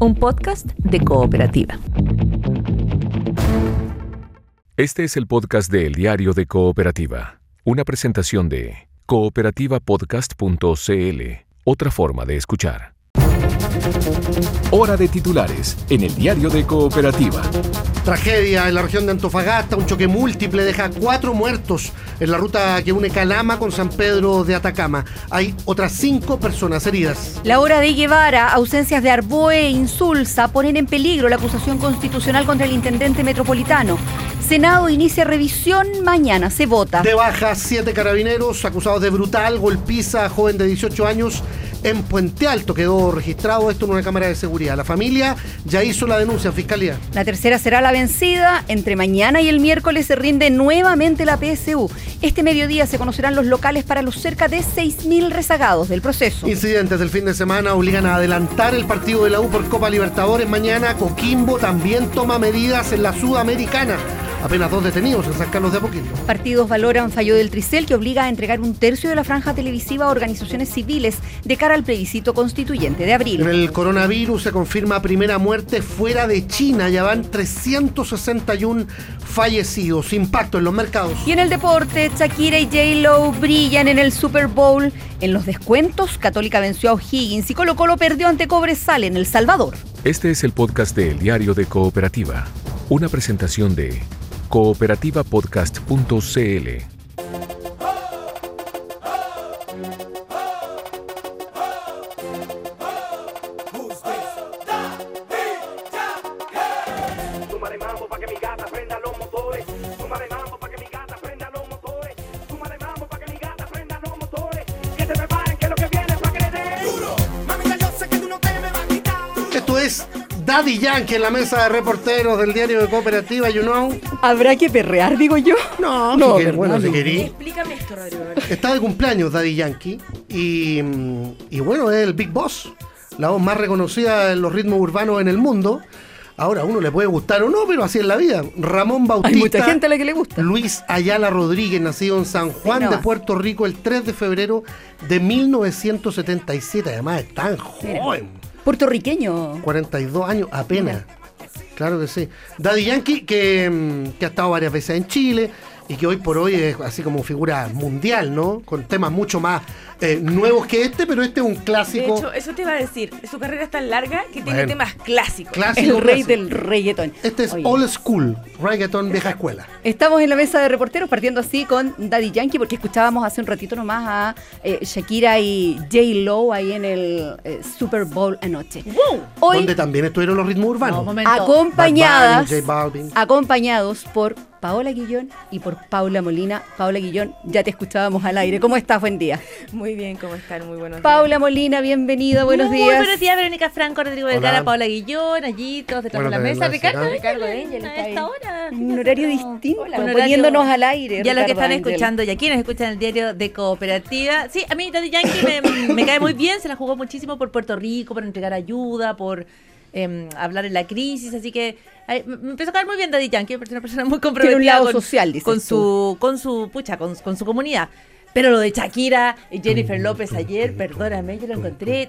un podcast de cooperativa. Este es el podcast de El Diario de Cooperativa, una presentación de cooperativapodcast.cl, otra forma de escuchar. Hora de titulares en El Diario de Cooperativa. Tragedia en la región de Antofagasta, un choque múltiple deja cuatro muertos en la ruta que une Calama con San Pedro de Atacama. Hay otras cinco personas heridas. La hora de Guevara, ausencias de Arboe e Insulsa ponen en peligro la acusación constitucional contra el intendente metropolitano. Senado inicia revisión, mañana se vota. De baja, siete carabineros acusados de brutal golpiza a joven de 18 años en Puente Alto. Quedó registrado esto en una cámara de seguridad. La familia ya hizo la denuncia en fiscalía. La tercera será la vencida. Entre mañana y el miércoles se rinde nuevamente la PSU. Este mediodía se conocerán los locales para los cerca de 6.000 rezagados del proceso. Incidentes del fin de semana obligan a adelantar el partido de la U por Copa Libertadores. Mañana Coquimbo también toma medidas en la Sudamericana apenas dos detenidos en San Carlos de Apoquindo. Partidos valoran fallo del Tricel que obliga a entregar un tercio de la franja televisiva a organizaciones civiles de cara al plebiscito constituyente de abril. En el coronavirus se confirma primera muerte fuera de China, ya van 361 fallecidos. Impacto en los mercados. Y en el deporte, Shakira y J-Lo brillan en el Super Bowl. En los descuentos, Católica venció a O'Higgins y Colo Colo perdió ante Cobresal en El Salvador. Este es el podcast de El Diario de Cooperativa, una presentación de cooperativapodcast.cl. Yankee en la mesa de reporteros del diario de Cooperativa, you know. ¿Habrá que perrear, digo yo? No, No, bueno, si querí. Explícame esto, Rodrigo. Está de cumpleaños Daddy Yankee y, y bueno, es el Big Boss, la voz más reconocida en los ritmos urbanos en el mundo. Ahora, a uno le puede gustar o no, pero así es la vida. Ramón Bautista. Hay mucha gente a la que le gusta. Luis Ayala Rodríguez, nacido en San Juan de. Puerto Rico el 3 de febrero de 1977. Además, es tan Mira. joven. Puertorriqueño. 42 años apenas. Claro que sí. Daddy Yankee, que, mm, que ha estado varias veces en Chile y que hoy por hoy es así como figura mundial, ¿no? Con temas mucho más eh, nuevos que este, pero este es un De clásico. hecho, eso te iba a decir. Su carrera es tan larga que tiene Bueno. temas clásicos. clásico, El rey clásico. del reggaetón. Este es Oye, old school, reggaeton vieja escuela. Estamos en la mesa de reporteros partiendo así con Daddy Yankee porque escuchábamos hace un ratito nomás a eh, Shakira y J-Lo ahí en el eh, Super Bowl anoche. Hoy donde también estuvieron los ritmos urbanos. No, acompañadas, Bad Bunny, J acompañados por Paola Guillón y por Paula Molina. Paola Guillón, ya te escuchábamos al aire. ¿Cómo estás? Buen día. Muy bien, ¿cómo están? Muy buenos Paula Molina, bienvenida, buenos Muy días. buenos días, Verónica Franco, Rodrigo Hola. Vergara, Paola Guillón, allí, todos detrás Bueno, de la mesa. Ricardo. Ricardo Angel a ahí. esta hora. Un horario no. distinto, Hola, un poniéndonos al aire, Ya lo que están escuchando y aquí nos escuchan en el diario de Cooperativa. Sí, a mí Daddy Yankee me, me cae muy bien, se la jugó muchísimo por Puerto Rico, por entregar ayuda, por em, hablar en la crisis, así que ay, me empezó a caer muy bien Daddy Yankee, parece una persona muy comprometida Tiene un lado con, social, dices con tú. su con su pucha, con, con su comunidad. Pero lo de Shakira y Jennifer López ayer, perdóname, yo lo encontré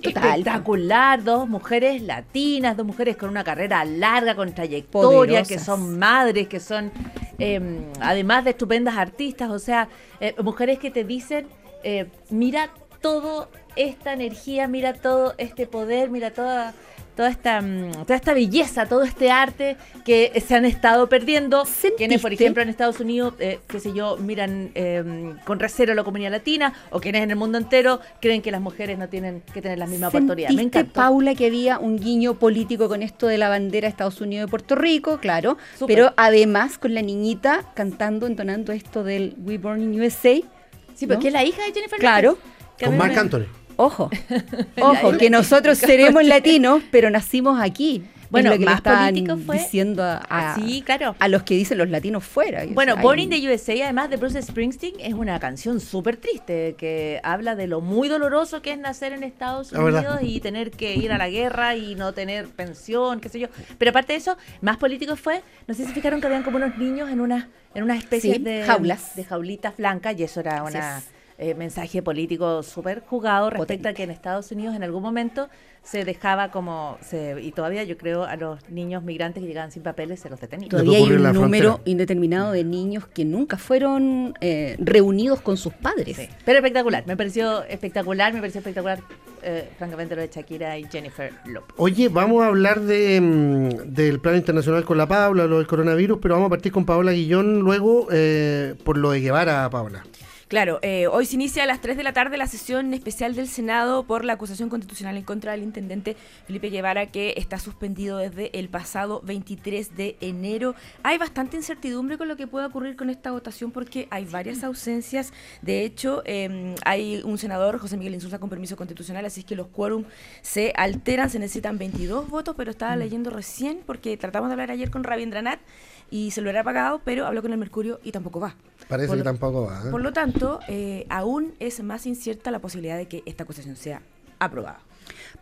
Total. espectacular. Dos mujeres latinas, dos mujeres con una carrera larga, con trayectoria, que Poderosas. son madres, que son, em, además de estupendas artistas, o sea, eh, mujeres que te dicen, eh, mira toda esta energía, mira todo este poder, mira toda toda esta mm, toda esta belleza, todo este arte que se han estado perdiendo. Quienes, por ¿Sentiste? ejemplo, en Estados Unidos, eh, qué sé yo, miran eh, con recelo a la comunidad latina, o quienes en el mundo entero creen que las mujeres no tienen que tener la misma oportunidad. Me ¿Sentiste, encanta. Paula, que había un guiño político con esto de la bandera de Estados Unidos y Puerto Rico? Claro. Pero además con la niñita cantando, entonando esto del We Born in USA. Sí, porque ¿no? es la hija de Jennifer Claro. López, Con Marc Anthony. Ojo, ojo, que nosotros seremos latinos, pero nacimos aquí. Bueno, es lo que le más político fue- diciendo a, a- Sí, claro. a los que dicen los latinos fuera. Bueno, sea, Born hay- in the USA, además de Bruce Springsteen, es una canción súper triste que habla de lo muy doloroso que es nacer en Estados. Unidos y tener que ir a la guerra y no tener pensión, qué sé yo. Pero aparte de eso, más político fue, no sé si se fijaron que habían como unos niños en una en una especie Sí, de jaulas. de jaulitas blancas y eso era una es. Eh, mensaje político súper jugado respecto a que en Estados Unidos en algún momento se dejaba como, se, y todavía yo creo a los niños migrantes que llegaban sin papeles se los detenían. Todavía hay un número indeterminado de niños que nunca fueron eh, reunidos con sus padres. Pero espectacular, me pareció espectacular, me pareció espectacular, eh, francamente, lo de Shakira y Jennifer Lopez. Oye, vamos a hablar de, mm, del plano internacional con la Paula, lo del coronavirus, pero vamos a partir con Paola Guillón luego eh, por lo de llevar a Paola. Claro, eh, hoy se inicia a las 3 de la tarde la sesión especial del Senado por la acusación constitucional en contra del intendente Felipe Guevara, que está suspendido desde el pasado 23 de enero. Hay bastante incertidumbre con lo que pueda ocurrir con esta votación porque hay varias ausencias. De hecho, em, hay un senador, José Miguel Insulza, con permiso constitucional, así que los quórum se alteran, se necesitan 22 votos, pero estaba mm. leyendo recién porque tratamos de hablar ayer con Rabindranath y se lo era pagado, pero habló con el Mercurio y tampoco va. Parece que tampoco va. ¿eh? Por lo tanto, eh, aún es más incierta la posibilidad de que esta acusación sea aprobada.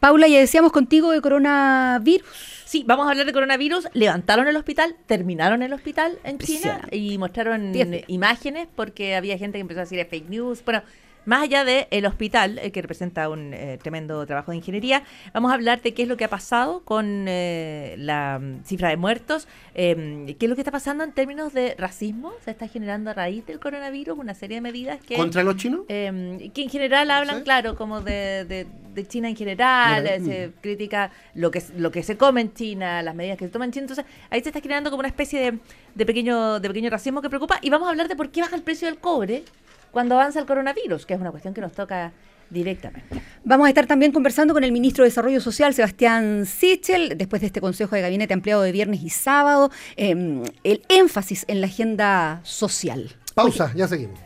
Paula, ya decíamos contigo de coronavirus. Sí, vamos a hablar de coronavirus. Levantaron el hospital, terminaron el hospital en China y mostraron imágenes porque había gente que empezó a decir fake news. Bueno, más allá del hospital, eh, que representa un eh, tremendo trabajo de ingeniería, vamos a hablar de qué es lo que ha pasado con eh, la mm, cifra de muertos, em, qué es lo que está pasando en términos de racismo, se está generando a raíz del coronavirus una serie de medidas que... ¿Contra los chinos? Em, que en general hablan, claro, como de, China en general, se critica lo que, lo que se come en China, las medidas que se toman en China, entonces ahí se está generando como una especie de, de, pequeño, de pequeño racismo que preocupa. Y vamos a hablar de por qué baja el precio del cobre cuando avanza el coronavirus, que es una cuestión que nos toca directamente. Vamos a estar también conversando con el ministro de Desarrollo Social, Sebastián Sichel, después de este Consejo de Gabinete ampliado de viernes y sábado, em, el énfasis en la agenda social. Pausa, ya seguimos.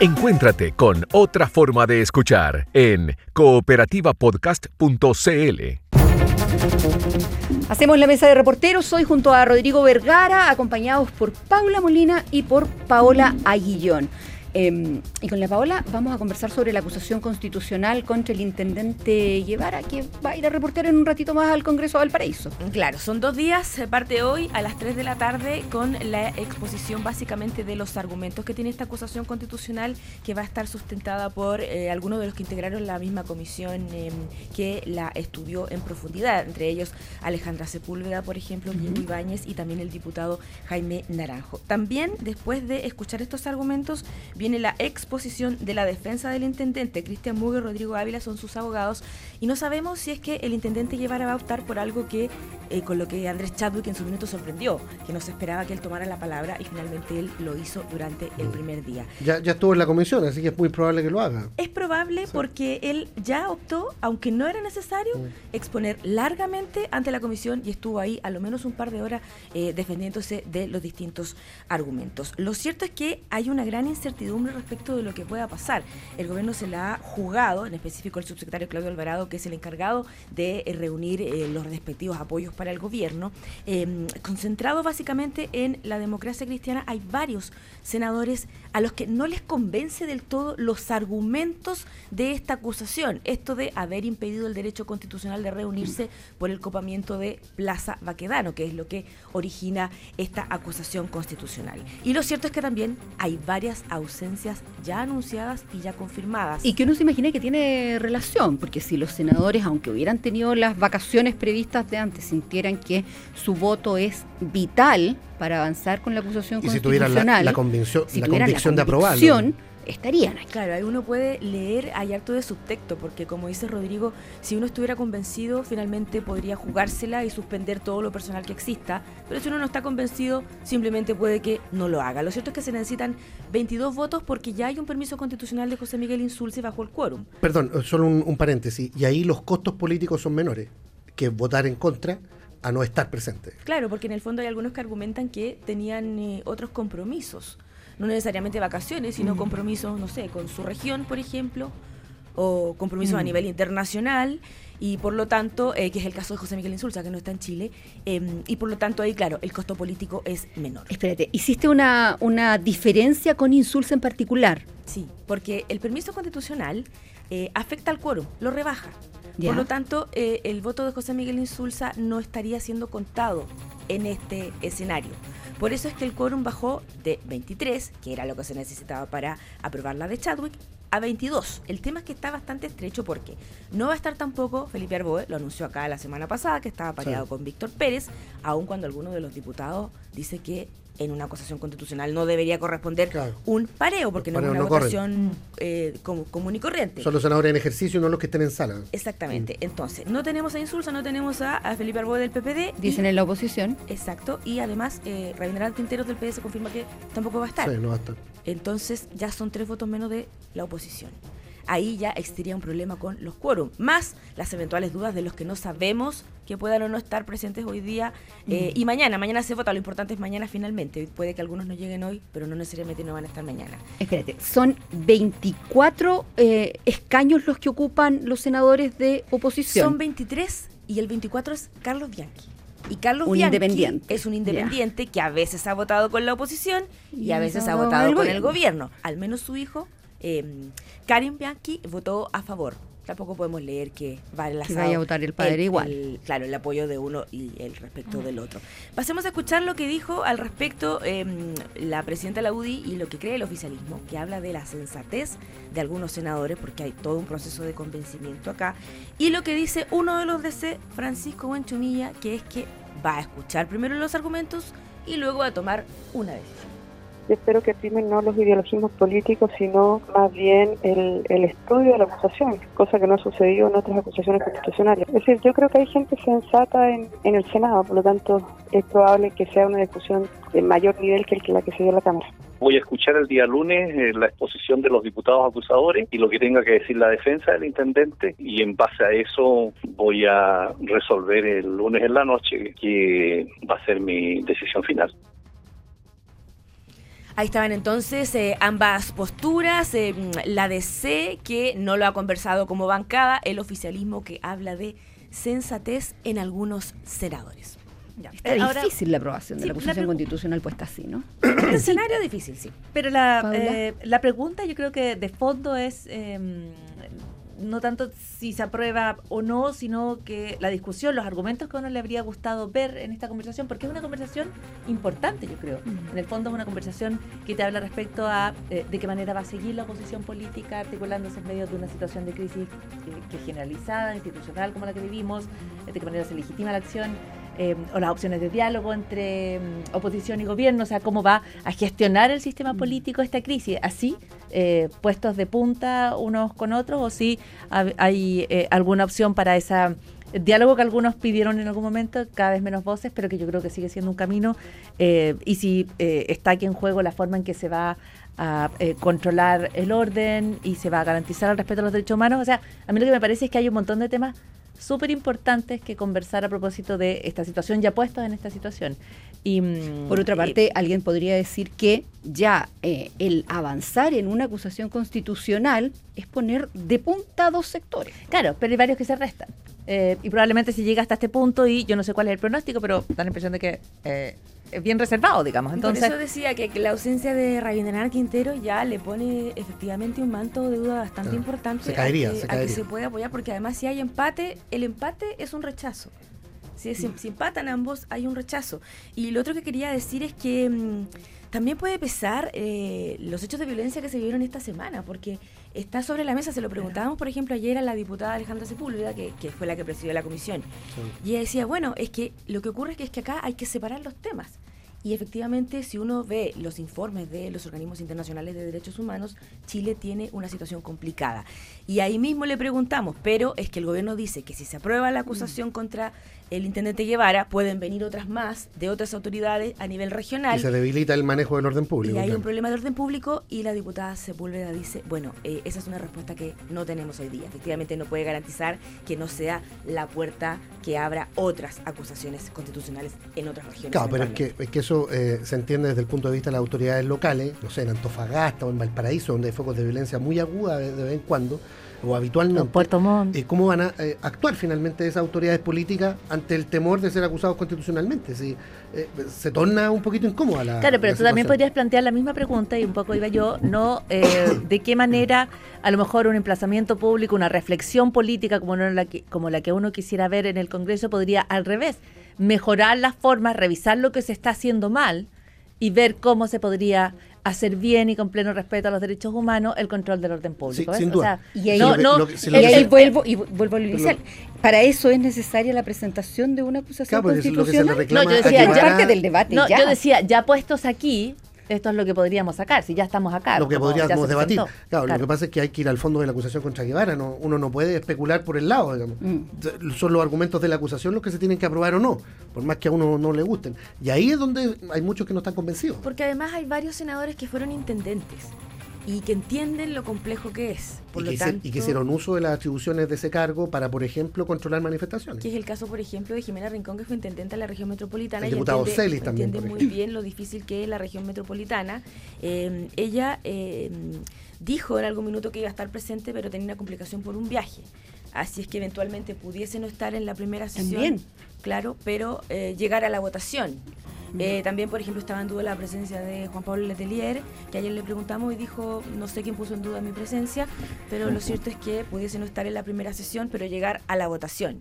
Encuéntrate con otra forma de escuchar en cooperativapodcast.cl. Hacemos la mesa de reporteros hoy junto a Rodrigo Vergara, acompañados por Paula Molina y por Paola Aguillón. Em, y con la Paola vamos a conversar sobre la acusación constitucional contra el intendente Guevara, que va a ir a reportar en un ratito más al Congreso de Valparaíso. Claro, son dos días, parte hoy a las 3 de la tarde con la exposición básicamente de los argumentos que tiene esta acusación constitucional que va a estar sustentada por eh, algunos de los que integraron la misma comisión em, que la estudió en profundidad, entre ellos Alejandra Sepúlveda, por ejemplo, Diego Ibáñez y también el diputado Jaime Naranjo. También después de escuchar estos argumentos, viene la exposición de la defensa del intendente. Cristian Mugue y Rodrigo Ávila son sus abogados y no sabemos si es que el intendente llevara a optar por algo que eh, con lo que Andrés Chadwick en su minuto sorprendió, que no se esperaba que él tomara la palabra y finalmente él lo hizo durante el mm. primer día. Ya, ya estuvo en la comisión, así que es muy probable que lo haga. Es probable porque él ya optó, aunque no era necesario, mm. exponer largamente ante la comisión y estuvo ahí a lo menos un par de horas eh, defendiéndose de los distintos argumentos. Lo cierto es que hay una gran incertidumbre respecto de lo que pueda pasar. El gobierno se la ha jugado, en específico el subsecretario Claudio Alvarado, que es el encargado de eh, reunir eh, los respectivos apoyos para el gobierno, em, concentrado básicamente en la democracia cristiana. Hay varios senadores a los que no les convence del todo los argumentos de esta acusación, esto de haber impedido el derecho constitucional de reunirse por el copamiento de Plaza Baquedano, que es lo que origina esta acusación constitucional. Y lo cierto es que también hay varias ausencias ya anunciadas y ya confirmadas. Y que uno se imagina que tiene relación, porque si los senadores, aunque hubieran tenido las vacaciones previstas de antes, sintieran que su voto es vital para avanzar con la acusación constitucional. Y si tuvieran la, convicción, la convicción de aprobarlo estarían aquí. Claro, ahí uno puede leer, hay harto de subtexto, porque como dice Rodrigo, si uno estuviera convencido, finalmente podría jugársela y suspender todo lo personal que exista, pero si uno no está convencido, simplemente puede que no lo haga. Lo cierto es que se necesitan 22 votos porque ya hay un permiso constitucional de José Miguel Insulce bajo el quórum. Perdón, solo un, paréntesis, y ahí los costos políticos son menores que votar en contra a no estar presente. Claro, porque en el fondo hay algunos que argumentan que tenían eh, otros compromisos no necesariamente vacaciones, sino mm. compromisos, no sé, con su región, por ejemplo, o compromisos a mm. nivel internacional, y por lo tanto, eh, que es el caso de José Miguel Insulza, que no está en Chile, em, y por lo tanto ahí, claro, el costo político es menor. Espérate, ¿hiciste una, una diferencia con Insulza en particular? Sí, porque el permiso constitucional eh, afecta al quórum, lo rebaja. Por lo tanto, eh, el voto de José Miguel Insulza no estaría siendo contado en este escenario Por eso es que el quórum bajó de 23, que era lo que se necesitaba para aprobar la de Chadwick, a 22. El tema es que está bastante estrecho porque no va a estar tampoco Felipe Arboe, lo anunció acá la semana pasada, que estaba pareado con Víctor Pérez, aun cuando alguno de los diputados dice que en una acusación constitucional no debería corresponder Claro. un pareo, porque no es una no votación eh, como- común y corriente. Son los senadores en ejercicio y no los que estén en sala. Exactamente. Entonces, no tenemos a Insulza, no tenemos a, a Felipe Arboe del PPD. y- Dicen en la oposición. Exacto. Y además, eh, Rabindranath Quinteros del PS confirma que tampoco va a estar. Sí, no va a estar. Entonces, ya son tres votos menos de la oposición. Ahí ya existiría un problema con los quórum, más las eventuales dudas de los que no sabemos que puedan o no estar presentes hoy día eh, y mañana. Mañana se vota, lo importante es mañana finalmente. Puede que algunos no lleguen hoy, pero no necesariamente no van a estar mañana. Espérate, son 24 eh, escaños los que ocupan los senadores de oposición. Son 23 y el 24 es Carlos Bianchi. Y Carlos Un Bianchi independiente. es un independiente que a veces ha votado con la oposición y, Y a veces ha votado con el gobierno. Al menos su hijo, eh, Karim Bianchi, votó a favor. Tampoco podemos leer que va enlazado vaya a votar el padre igual. el- claro, el apoyo de uno y el respecto del otro. Pasemos a escuchar lo que dijo al respecto eh, la presidenta de la UDI y lo que cree el oficialismo, que habla de la sensatez de algunos senadores, porque hay todo un proceso de convencimiento acá, y lo que dice uno de los DC, Francisco Buenchumilla, que es que va a escuchar primero los argumentos y luego va a tomar una decisión. Yo espero que primen no los ideologismos políticos, sino más bien el, el estudio de la acusación, cosa que no ha sucedido en otras acusaciones constitucionales. Es decir, yo creo que hay gente sensata en, en el Senado, por lo tanto es probable que sea una discusión de mayor nivel que la que se dio en la Cámara. Voy a escuchar el día lunes eh, la exposición de los diputados acusadores y lo que tenga que decir la defensa del intendente y en base a eso voy a resolver el lunes en la noche que va a ser mi decisión final. Ahí estaban entonces eh, ambas posturas, eh, la DC que no lo ha conversado como bancada, el oficialismo que habla de sensatez en algunos senadores. Ya. Ahora- difícil la aprobación de sí, la acusación constitucional puesta así, ¿no? Un escenario difícil, sí. Pero la, eh, la pregunta yo creo que de fondo es eh, no tanto si se aprueba o no, sino que la discusión, los argumentos que a uno le habría gustado ver en esta conversación, porque es una conversación importante, yo creo. En el fondo es una conversación que te habla respecto a eh, de qué manera va a seguir la oposición política articulándose en medio de una situación de crisis eh, que es generalizada, institucional como la que vivimos, de qué manera se legitima la acción. eh, o las opciones de diálogo entre mm, oposición y gobierno, o sea, cómo va a gestionar el sistema político esta crisis, así, eh, puestos de punta unos con otros, o si hay eh, alguna opción para ese diálogo que algunos pidieron en algún momento, cada vez menos voces, pero que yo creo que sigue siendo un camino, eh, y si eh, está aquí en juego la forma en que se va a eh, controlar el orden y se va a garantizar el respeto a los derechos humanos, o sea, a mí lo que me parece es que hay un montón de temas súper importantes que conversar a propósito de esta situación, ya puestos en esta situación. Y, mm, Por otra parte, alguien podría decir que ya eh, el avanzar en una acusación constitucional es poner de punta a dos sectores. Claro, pero hay varios que se restan. Eh, y probablemente si llega hasta este punto, y yo no sé cuál es el pronóstico, pero da la impresión de que eh, es bien reservado, digamos. Entonces, Por eso decía que, que la ausencia de Rabindranath Quintero ya le pone efectivamente un manto de duda bastante Claro, importante se caería, a, que, se a que caería. se puede apoyar, porque además si hay empate, el empate es un rechazo. Si, si, si empatan ambos, hay un rechazo. Y lo otro que quería decir es que mm, también puede pesar eh, los hechos de violencia que se vivieron esta semana, porque está sobre la mesa, se lo preguntábamos, por ejemplo, ayer a la diputada Alejandra Sepúlveda, que, que fue la que presidió la comisión, y ella decía, bueno, es que lo que ocurre es que, es que acá hay que separar los temas. Y efectivamente, si uno ve los informes de los organismos internacionales de derechos humanos, Chile tiene una situación complicada. Y ahí mismo le preguntamos, pero es que el gobierno dice que si se aprueba la acusación contra el intendente Guevara, pueden venir otras más de otras autoridades a nivel regional. Y se debilita el manejo del orden público. Y hay claro. un problema de orden público y la diputada Sepúlveda dice, bueno, eh, esa es una respuesta que no tenemos hoy día. Efectivamente no puede garantizar que no sea la puerta que abra otras acusaciones constitucionales en otras regiones. Claro, pero es que, es que eso eh, se entiende desde el punto de vista de las autoridades locales, no sé, en Antofagasta o en Valparaíso, donde hay focos de violencia muy aguda de, de vez en cuando, o habitualmente. en Puerto Montt. eh, ¿Cómo van a eh, actuar finalmente esas autoridades políticas ante el temor de ser acusados constitucionalmente? Si, eh, se torna un poquito incómoda la. Claro, pero la tú también podrías plantear la misma pregunta, y un poco iba yo, no eh, de qué manera a lo mejor un emplazamiento público, una reflexión política como, no la que, como la que uno quisiera ver en el Congreso podría al revés, mejorar las formas, revisar lo que se está haciendo mal y ver cómo se podría hacer bien y con pleno respeto a los derechos humanos el control del orden público. Sí, sin ¿ves? duda. Y ahí, no, que- que- y ahí vuelvo, y vuelvo a lo inicial. Para eso es necesaria la presentación de una acusación Claro, porque es lo que se le constitucional. reclama No, yo decía, ya parte del debate. No, ya. yo decía, ya puestos aquí, esto es lo que podríamos sacar, si ya estamos acá. lo que podríamos debatir. Claro. lo que pasa es que hay que ir al fondo de la acusación contra Guevara. No, uno no puede especular por el lado, digamos. Mm. Son los argumentos de la acusación los que se tienen que aprobar o no, por más que a uno no le gusten. Y ahí es donde hay muchos que no están convencidos. Porque además hay varios senadores que fueron intendentes y que entienden lo complejo que es. Por y, lo que tanto, y que hicieron uso de las atribuciones de ese cargo para, por ejemplo, controlar manifestaciones. que es el caso, por ejemplo, de Jimena Rincón, que fue intendente de la región metropolitana. El y diputado entiende, Celis también, entiende muy ejemplo. bien lo difícil que es la región metropolitana. Eh, ella eh, dijo en algún minuto que iba a estar presente, pero tenía una complicación por un viaje. Así es que eventualmente pudiese no estar en la primera sesión. También. Claro, pero eh, llegar a la votación. Eh, también, por ejemplo, estaba en duda la presencia de Juan Pablo Letelier, que ayer le preguntamos y dijo, no sé quién puso en duda mi presencia, pero lo cierto es que pudiese no estar en la primera sesión, pero llegar a la votación.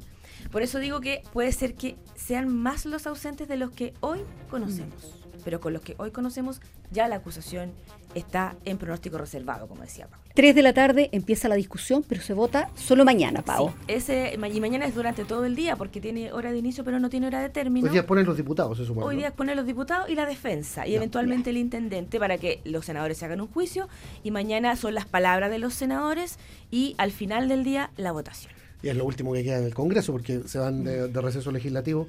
Por eso digo que puede ser que sean más los ausentes de los que hoy conocemos. Pero con los que hoy conocemos, ya la acusación está en pronóstico reservado, como decía Pablo. Tres de la tarde empieza la discusión, pero se vota solo mañana, Pau. Sí, ese, y mañana es durante todo el día, porque tiene hora de inicio, pero no tiene hora de término. Hoy día ponen los diputados, se supone. Hoy ¿no? día ponen los diputados y la defensa y eventualmente el intendente para que los senadores se hagan un juicio y mañana son las palabras de los senadores y al final del día la votación. Y es lo último que queda en el Congreso, porque se van de, de receso legislativo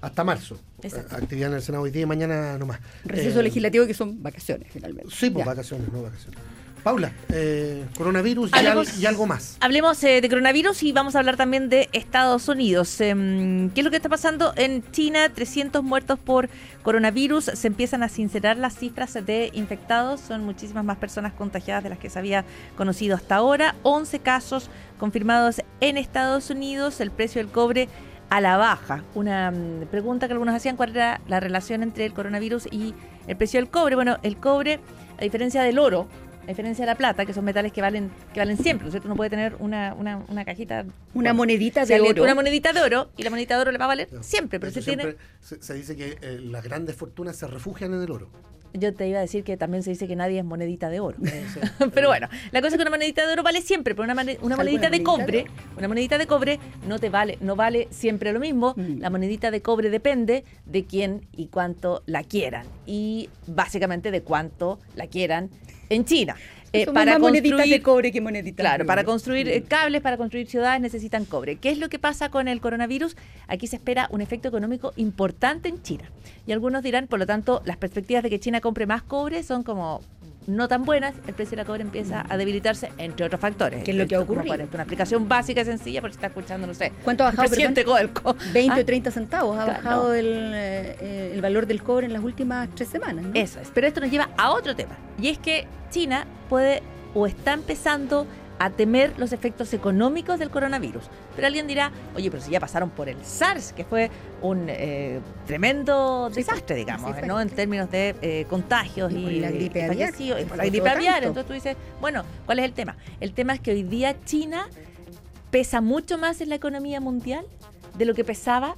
hasta marzo. Exacto. Actividad en el Senado hoy día y mañana nomás. Receso Eh, legislativo que son vacaciones, finalmente. Sí, pues Ya. vacaciones, no vacaciones. Paula, eh, coronavirus y, Hablemos- al- y algo más. Hablemos eh, de coronavirus y vamos a hablar también de Estados Unidos. Em, ¿Qué es lo que está pasando en China? 300 muertos por coronavirus. Se empiezan a sincerar las cifras de infectados. Son muchísimas más personas contagiadas de las que se había conocido hasta ahora. 11 casos confirmados en Estados Unidos. El precio del cobre a la baja. Una mm, pregunta que algunos hacían, ¿cuál era la relación entre el coronavirus y el precio del cobre? Bueno, el cobre, a diferencia del oro, a diferencia de la plata, que son metales que valen que valen siempre, ¿no es cierto? Uno puede tener una, una, una cajita... Una monedita de oro. Una monedita de oro, y la monedita de oro le va a valer No, siempre, pero si tiene... se, se dice que eh, las grandes fortunas se refugian en el oro. Yo te iba a decir que también se dice que nadie es monedita de oro. Sí. Pero bueno, la cosa es que una monedita de oro vale siempre, pero una, una ¿Alguna monedita de cobre, una monedita de cobre no te vale, no vale siempre lo mismo. Mm. La monedita de cobre depende de quién y cuánto la quieran y básicamente de cuánto la quieran en China. Eh, más moneditas de cobre que moneditas Claro, de para oro. construir eh, cables, para construir ciudades necesitan cobre. ¿Qué es lo que pasa con el coronavirus? Aquí se espera un efecto económico importante en China. Y algunos dirán, por lo tanto, las perspectivas de que China compre más cobre son como no tan buenas. El precio de la cobre empieza a debilitarse, entre otros factores. ¿Qué es lo que ha ocurrido? Una explicación básica y sencilla, por si está escuchando, no sé. ¿Cuánto ha el bajado, presidente Codelco. 20 Ah, o 30 centavos ha bajado el, eh, eh, el valor del cobre en las últimas tres semanas. ¿no? Eso es. Pero esto nos lleva a otro tema. Y es que China puede o está empezando a temer los efectos económicos del coronavirus. Pero alguien dirá, oye, pero si ya pasaron por el SARS, que fue un eh, tremendo Sí, desastre, digamos. ¿no? En términos de eh, contagios Y y, la gripe aviar, y la gripe. Entonces tú dices, bueno, ¿cuál es el tema? El tema es que hoy día China pesa mucho más en la economía mundial de lo que pesaba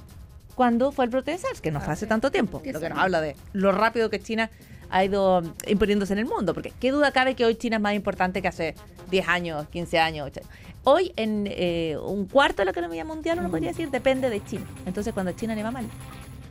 cuando fue el brote de SARS, que no fue hace tanto tiempo. Lo que nos habla de lo rápido que China ha ido imponiéndose en el mundo. Porque qué duda cabe que hoy China es más importante que hace 10 años, 15 años. 8 años. Hoy en eh, un cuarto de la economía mundial, uno podría decir, depende de China. Entonces cuando China le va mal,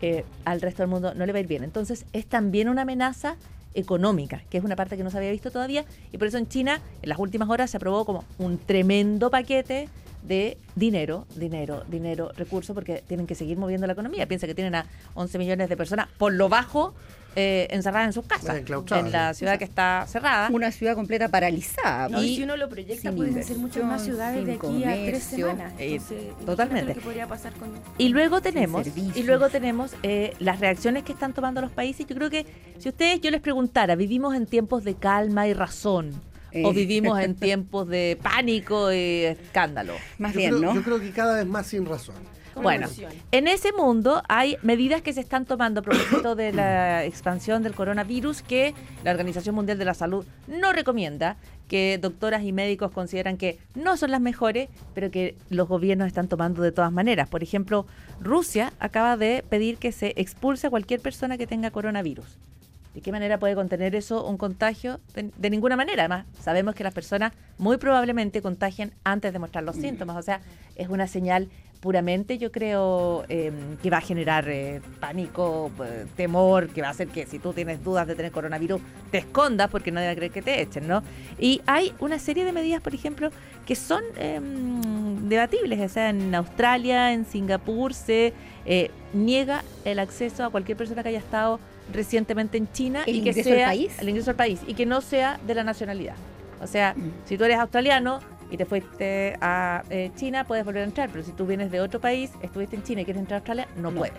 eh, al resto del mundo no le va a ir bien. Entonces es también una amenaza económica, que es una parte que no se había visto todavía, y por eso en China en las últimas horas se aprobó como un tremendo paquete de dinero, dinero, dinero, recursos, porque tienen que seguir moviendo la economía. Piensa que tienen a 11 millones de personas por lo bajo eh, encerradas en sus casas, en la ciudad que está cerrada. Una ciudad completa paralizada. No, y, Y si uno lo proyecta, pueden ser muchas más ciudades de aquí a tres semanas. eh, Entonces, totalmente. lo que podría pasar con... Y luego tenemos, y luego tenemos eh, las reacciones que están tomando los países. Yo creo que si ustedes, yo les preguntara, ¿vivimos en tiempos de calma y razón? ¿O Eh. vivimos en tiempos de pánico y escándalo? Más yo, bien, creo, ¿no? yo creo que cada vez más sin razón. Bueno, en ese mundo hay medidas que se están tomando a propósito de la expansión del coronavirus que la Organización Mundial de la Salud no recomienda, que doctoras y médicos consideran que no son las mejores, pero que los gobiernos están tomando de todas maneras. Por ejemplo, Rusia acaba de pedir que se expulse a cualquier persona que tenga coronavirus. ¿De qué manera puede contener eso un contagio? De, de ninguna manera. Además, sabemos que las personas muy probablemente contagien antes de mostrar los síntomas. O sea, es una señal puramente, yo creo, eh, que va a generar eh, pánico, eh, temor, que va a hacer que si tú tienes dudas de tener coronavirus, te escondas porque nadie va a creer que te echen, ¿no? Y hay una serie de medidas, por ejemplo, que son em, debatibles. O sea, en Australia, en Singapur, se eh, niega el acceso a cualquier persona que haya estado recientemente en China ¿El y que ingreso al sea país? el ingreso al país y que no sea de la nacionalidad. O sea, Mm. si tú eres australiano y te fuiste a eh, China, puedes volver a entrar, pero si tú vienes de otro país, estuviste en China y quieres entrar a Australia, no, No. puedes.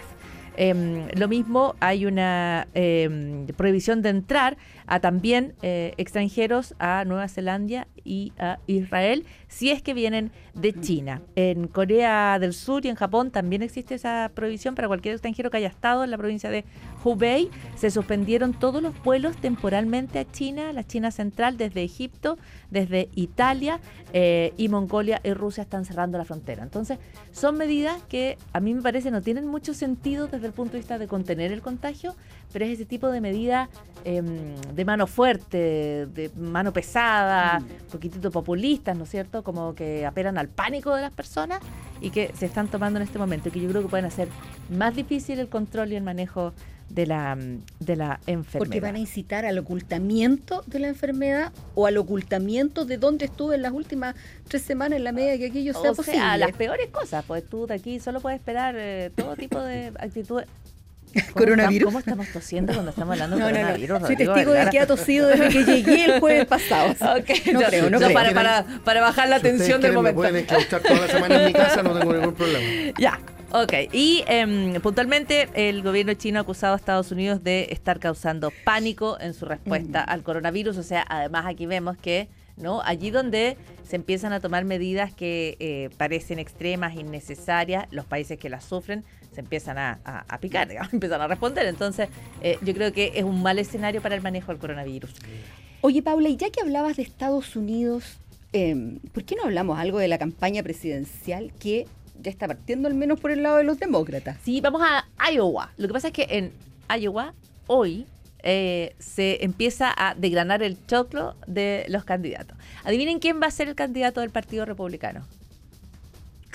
Em, lo mismo, hay una em, prohibición de entrar a también eh, extranjeros a Nueva Zelanda y a Israel si es que vienen de China. En Corea del Sur y en Japón también existe esa prohibición para cualquier extranjero que haya estado en la provincia de Hubei. Se suspendieron todos los vuelos temporalmente a China, la China central, desde Egipto, desde Italia eh, y Mongolia y Rusia están cerrando la frontera. Entonces, son medidas que a mí me parece no tienen mucho sentido desde el punto de vista de contener el contagio, pero es ese tipo de medida em, de mano fuerte, de mano pesada, un poquitito populistas, ¿no es cierto? Como que apelan al pánico de las personas y que se están tomando en este momento y que yo creo que pueden hacer más difícil el control y el manejo de la, mm, de la enfermedad. Porque van a incitar al ocultamiento de la enfermedad o al ocultamiento de dónde estuve en las últimas tres semanas en la medida que aquello sea o posible. sea, las peores cosas, pues tú de aquí solo puedes esperar eh, todo tipo de actitudes. ¿Cómo ¿Coronavirus? estamos- ¿Cómo estamos tosiendo cuando estamos hablando de No, no, coronavirus? no. Soy testigo de que ha tosido desde que llegué el jueves pasado. Ok, No yo- creo, no yo creo. Para, para, para bajar la Si tensión del quieren, me momento. pueden enclaustrar toda la semana en mi casa, no tengo ningún problema. Ya, ok. Y em, puntualmente el gobierno chino ha acusado a Estados Unidos de estar causando pánico en su respuesta al coronavirus. O sea, además aquí vemos que no allí donde se empiezan a tomar medidas que eh, parecen extremas, innecesarias, los países que las sufren se empiezan a, a- a picar, digamos, empiezan a responder. Entonces, eh, yo creo que es un mal escenario para el manejo del coronavirus. Oye, Paula, y ya que hablabas de Estados Unidos, eh, ¿por qué no hablamos algo de la campaña presidencial que ya está partiendo al menos por el lado de los demócratas? Sí, vamos a Iowa. Lo que pasa es que en Iowa, hoy, eh, se empieza a degranar el choclo de los candidatos. Adivinen quién va a ser el candidato del Partido Republicano.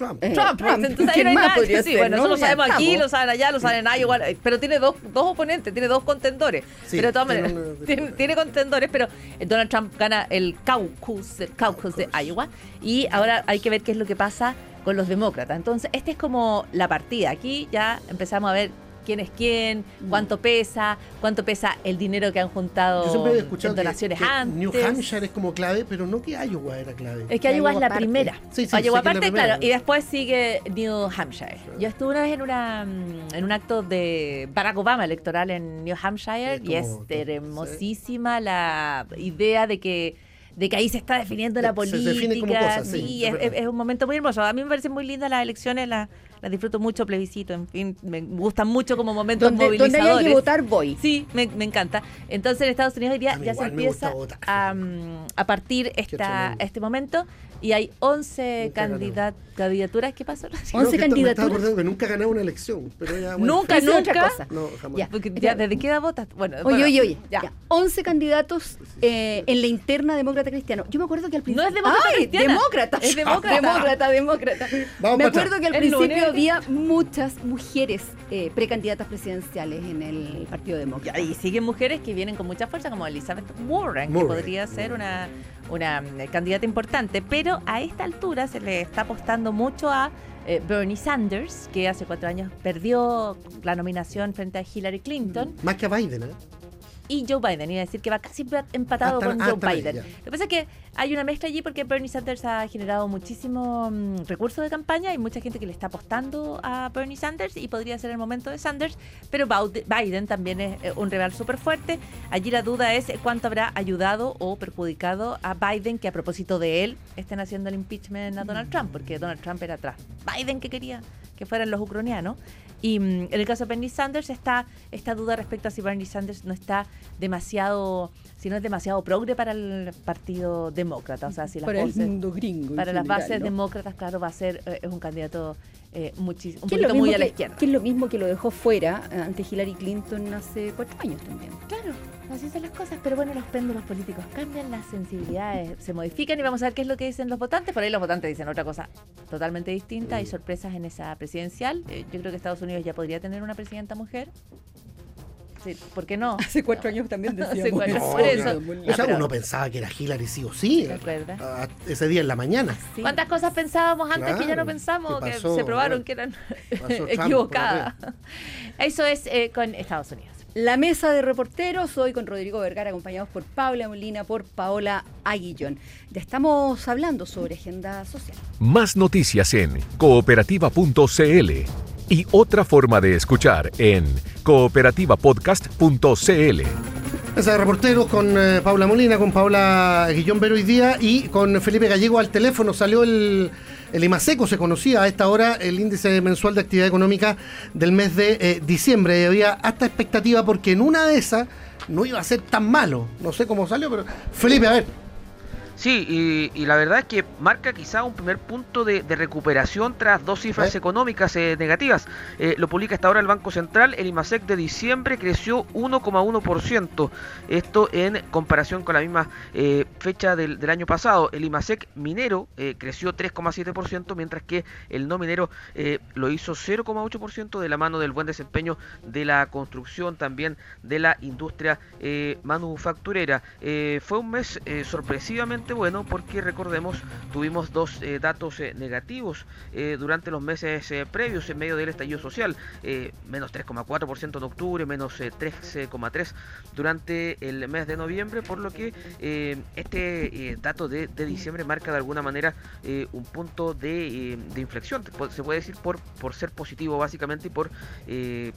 Trump. Eh, Trump, Trump. entonces ahí ¿Quién no hay decir. ser, Bueno, no? eso lo Ya sabemos aquí, estamos. lo saben allá, lo saben en Iowa, eh, pero tiene dos, dos oponentes, tiene dos contendores. Sí, pero de todas tiene maneras, tiene, tiene contendores, pero eh, Donald Trump gana el caucus, el caucus de Iowa y ahora hay que ver qué es lo que pasa con los demócratas. Entonces, esta es como la partida. Aquí ya empezamos a ver quién es quién, cuánto pesa, cuánto pesa el dinero que han juntado Yo siempre en escuchado que, donaciones que antes. New Hampshire es como clave, pero no que Iowa era clave. Es que Que Iowa es la parte. primera. Sí, sí, Iowa sé que es la parte, primera. claro. Y después sigue New Hampshire. Yo estuve una vez en una mm, en un acto de Barack Obama electoral en New Hampshire Sí, y es hermosísima la idea de que de que ahí se está definiendo la Se política. define como cosa, sí, sí, es es un momento muy hermoso. A mí me parecen muy lindas las elecciones, las las disfruto mucho, plebiscito, en fin, me gustan mucho como momentos Donde, donde movilizadores. haya que votar, voy. Sí, me, me encanta. Entonces en Estados Unidos hoy día ya se empieza a, mm, a partir esta, este momento y hay 11 Nunca ganó. candidat- candidaturas. ¿Qué pasó? No, 11 que esto- Me estaba candidaturas. acordando que nunca ganado una elección. Pero ya, bueno, Nunca, es otra nunca. cosa. No, jamás. Ya. Porque ya, ¿desde qué edad votas? Bueno, Oye, bueno, oye, oye. Ya. ya. 11 candidatos eh, en la interna demócrata cristiano. Yo me acuerdo que al principio. No es demócrata ¡Ay! cristiana. demócrata. Es demócrata. demócrata, demócrata. Vamos me acuerdo que al principio. Había muchas mujeres eh, precandidatas presidenciales en el Partido Demócrata. Y siguen mujeres que vienen con mucha fuerza, como Elizabeth Warren, que podría ser una, una mm, candidata importante. Pero a esta altura se le está apostando mucho a eh, Bernie Sanders, que hace cuatro años perdió la nominación frente a Hillary Clinton. Más que a Biden, ¿eh? Y Joe Biden. Iba a decir que va casi empatado con Joe Biden. Lo que pasa es que hay una mezcla allí porque Bernie Sanders ha generado muchísimo mm, recurso de campaña. Hay mucha gente que le está apostando a Bernie Sanders y podría ser el momento de Sanders. Pero Biden también es eh, un rival súper fuerte. Allí la duda es cuánto habrá ayudado o perjudicado a Biden, que a propósito de él estén haciendo el impeachment a Donald Trump, porque Donald Trump era atrás. Biden que quería que fueran los ucranianos. Y mm, en el caso de Bernie Sanders está esta duda respecto a si Bernie Sanders no está demasiado, si no es demasiado progre para el Partido Demócrata. O sea, si las para el voces- mundo gringo. para las bases ¿no? demócratas, claro, va a ser eh, es un candidato eh, muchis- un poquito muy a la izquierda. que es lo mismo que lo dejó fuera eh, ante Hillary Clinton hace cuatro años también. Claro. Así son las cosas, pero bueno, los péndulos políticos cambian, las sensibilidades se modifican y vamos a ver qué es lo que dicen los votantes. Por ahí los votantes dicen otra cosa totalmente distinta. Hay sorpresas en esa presidencial. Eh, yo creo que Estados Unidos ya podría tener una presidenta mujer. Sí, ¿Por qué no? Hace cuatro años también Hace decíamos. cuatro- eso. por eso. O sea, pero- uno pensaba que era Hillary sí o sí. Ah, Ese día en la mañana. Sí. ¿Cuántas cosas pensábamos antes que ya no pensamos, que que pasó, se probaron que eran equivocadas? Eso es eh, con Estados Unidos. La mesa de reporteros, hoy con Rodrigo Vergara, acompañados por Paula Molina, por Paola Aguillón. Ya estamos hablando sobre agenda social. Más noticias en cooperativa.cl y otra forma de escuchar en cooperativapodcast.cl. Mesa de reporteros con eh, Paula Molina, con Paula Guillón Vero hoy día y con Felipe Gallego al teléfono. Salió el, el IMASECO, se conocía a esta hora el índice mensual de actividad económica del mes de eh, diciembre. Y había hasta expectativa porque en una de esas no iba a ser tan malo. No sé cómo salió, pero Felipe, a ver. Sí, y, y la verdad es que marca quizá un primer punto de, de recuperación tras dos cifras ¿Eh? económicas eh, negativas. Eh, lo publica hasta ahora el Banco Central. El IMASEC de diciembre creció 1,1%. Esto en comparación con la misma eh, fecha del, del año pasado. El IMASEC minero eh, creció 3,7%, mientras que el no minero lo hizo 0,8% de la mano del buen desempeño de la construcción, también de la industria eh, manufacturera. Fue un mes eh, bueno porque recordemos tuvimos dos eh, datos eh, negativos eh, durante los meses previos en medio del estallido social, menos 3,4% en octubre, menos eh, 13,3% durante el mes de noviembre, por lo que este dato de, diciembre marca de alguna manera un punto de, inflexión, se puede decir por, por ser positivo básicamente y por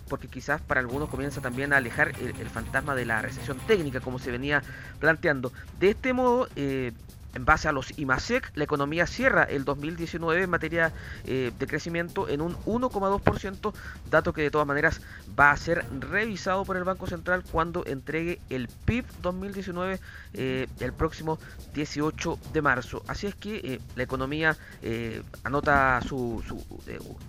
porque quizás para algunos comienza también a alejar el, fantasma de la recesión técnica como se venía planteando. De este modo, en base a los IMASEC, la economía cierra el 2019 en materia eh, de crecimiento en un 1,2%, dato que de todas maneras va a ser revisado por el Banco Central cuando entregue el PIB 2019 eh, el próximo 18 de marzo. Así es que eh, la economía anota su,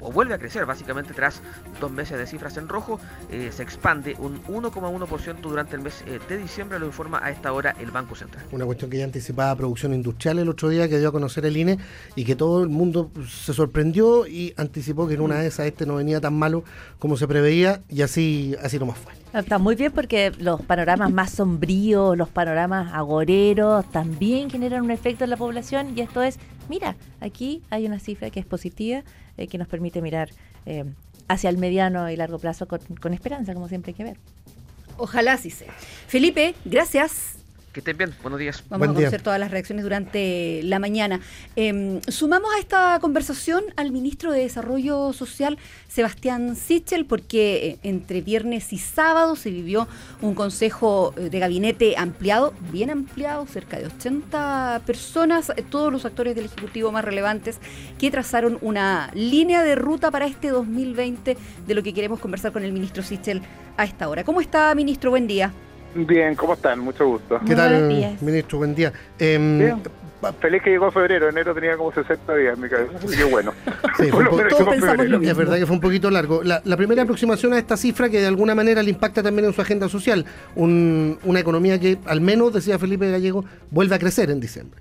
o vuelve a crecer básicamente tras dos meses de cifras en rojo, se expande un 1,1% durante el mes de diciembre, lo informa a esta hora el Banco Central. Una cuestión que ya anticipaba producción industrial el otro día que dio a conocer el INE y que todo el mundo se sorprendió y anticipó que en una de esas este no venía tan malo como se preveía y así, así nomás fue. Está muy bien porque los panoramas más sombríos, los panoramas agoreros, también generan un efecto en la población y esto es, mira, aquí hay una cifra que es positiva, eh, que nos permite mirar eh, hacia el mediano y largo plazo con, con esperanza, como siempre hay que ver. Ojalá así sea. Felipe, gracias. Que estén bien, buenos días. Vamos Buen a día. conocer todas las reacciones durante la mañana. Eh, sumamos a esta conversación al ministro de Desarrollo Social, Sebastián Sichel, porque eh, entre viernes y sábado se vivió un consejo eh, de gabinete ampliado, bien ampliado, cerca de 80 personas, eh, todos los actores del Ejecutivo más relevantes, que trazaron una línea de ruta para este 2020, de lo que queremos conversar con el ministro Sichel a esta hora. ¿Cómo está, ministro? Buen día. Bien, ¿cómo están? Mucho gusto. ¿Qué Muy tal, buenos días. ministro? Buen día. Em, Bien. Feliz que llegó febrero, enero tenía como 60 días en mi cabeza, así que bueno. Sí, fue un poco- Todos pensamos lo mismo. Es verdad que fue un poquito largo. La, la primera aproximación a esta cifra que de alguna manera le impacta también en su agenda social. Un- una economía que, al menos, decía Felipe Gallego, vuelve a crecer en diciembre.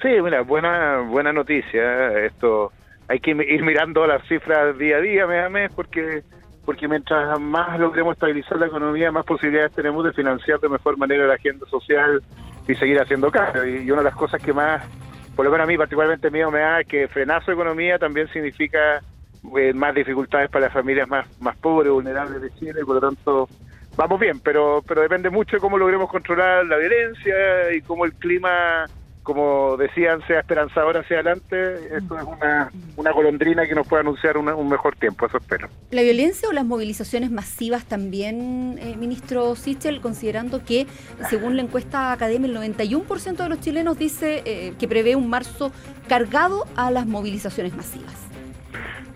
Sí, mira, buena buena noticia. Esto hay que ir mirando las cifras día a día, mes a mes, porque porque mientras más logremos estabilizar la economía, más posibilidades tenemos de financiar de mejor manera la agenda social y seguir haciendo cambio. Y, una de las cosas que más, por lo menos a mí particularmente miedo me da, que frenar su economía también significa eh, más dificultades para las familias más, más pobres, vulnerables de Chile, por lo tanto vamos bien, pero pero depende mucho de cómo logremos controlar la violencia y cómo el clima, como decían, sea esperanzador hacia adelante. Esto es una, una golondrina que nos puede anunciar una- un mejor tiempo, eso espero. ¿La violencia o las movilizaciones masivas también, eh, ministro Sichel, considerando que, según la encuesta Academia, el 91% de los chilenos dice eh, que prevé un marzo cargado a las movilizaciones masivas?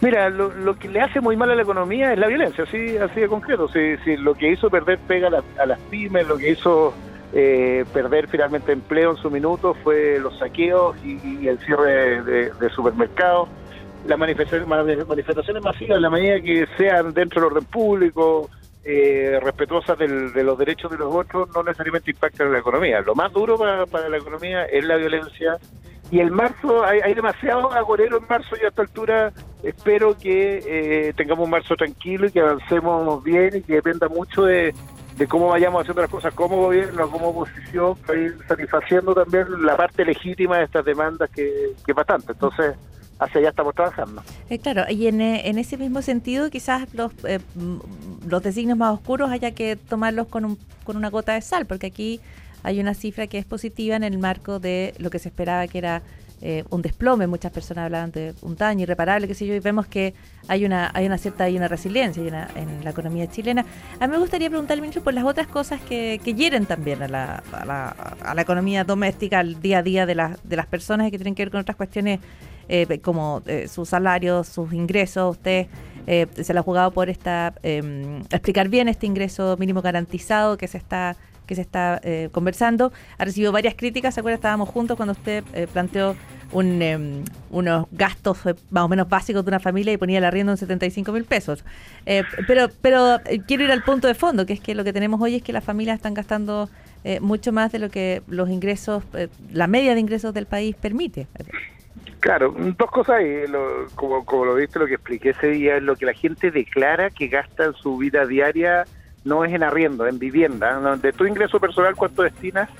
Mira, lo, lo que le hace muy mal a la economía es la violencia, así, así de concreto. Si, si lo que hizo perder pega a, la- a las pymes, lo que hizo eh, perder finalmente empleo en su minuto fue los saqueos y, el cierre de, supermercados. Las manifestaciones, masivas, en la medida que sean dentro del orden público, eh, respetuosas de los derechos de los otros no necesariamente impactan en la economía. Lo más duro para, para la economía es la violencia. Y el marzo, hay, hay demasiado agorero en marzo y a esta altura espero que eh, tengamos un marzo tranquilo y que avancemos bien y que dependa mucho de, de cómo vayamos haciendo las cosas como gobierno, como oposición, para ir satisfaciendo también la parte legítima de estas demandas que, que es bastante. Entonces, hacia allá estamos trabajando. Eh, claro, y en, eh, en ese mismo sentido, quizás los, eh, mm, los designios más oscuros haya que tomarlos con, un, con una gota de sal, porque aquí hay una cifra que es positiva en el marco de lo que se esperaba que era eh, un desplome. Muchas personas hablaban de un daño irreparable, qué sé yo, y vemos que hay una, hay una cierta hay una resiliencia en la economía chilena. A mí me gustaría preguntar, ministro, por las otras cosas que, que hieren también a la, a, la, a la economía doméstica, al día a día de, las de las personas y que tienen que ver con otras cuestiones eh, como eh, sus salarios, sus ingresos. Usted eh, se lo ha jugado por esta eh, explicar bien este ingreso mínimo garantizado que se está que se está conversando. Ha recibido varias críticas. ¿Se acuerda? Estábamos juntos cuando usted planteó un, eh, unos gastos eh, más o menos básicos de una familia y ponía el arriendo en 75 mil pesos. Eh, pero pero eh, quiero ir al punto de fondo, que es que lo que tenemos hoy es que las familias están gastando eh, mucho más de lo que los ingresos, eh, la media de ingresos del país permite. Claro, dos cosas ahí. Lo- como, como lo viste, lo que expliqué ese día es lo que la gente declara que gasta en su vida diaria, no es en arriendo, en vivienda. De tu ingreso personal, ¿cuánto destinas?